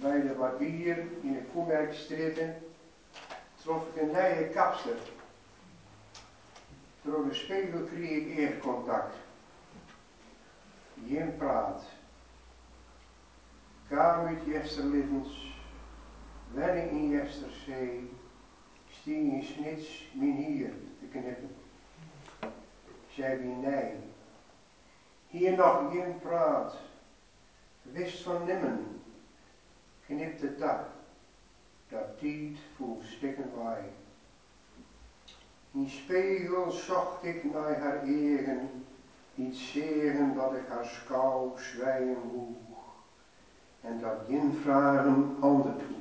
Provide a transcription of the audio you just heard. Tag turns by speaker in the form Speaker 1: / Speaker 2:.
Speaker 1: bij de barbier in de Koemerkstraat trof ik een nieuwe kapster. Door de spiegel kreeg ik eercontact. Geen praat. Kam uit Jesterlivens, wenning in Jesterzee, stien in snits mijn hier te knippen. Zij wie nee. Hier nog geen praat. Wist van nimmen. Knip de tak. Dat tiet voel stikken wij. In spiegel zocht ik naar haar eigen, iets zeggen dat ik haar schouw zwijgen hoog, en dat geen vragen ander toe.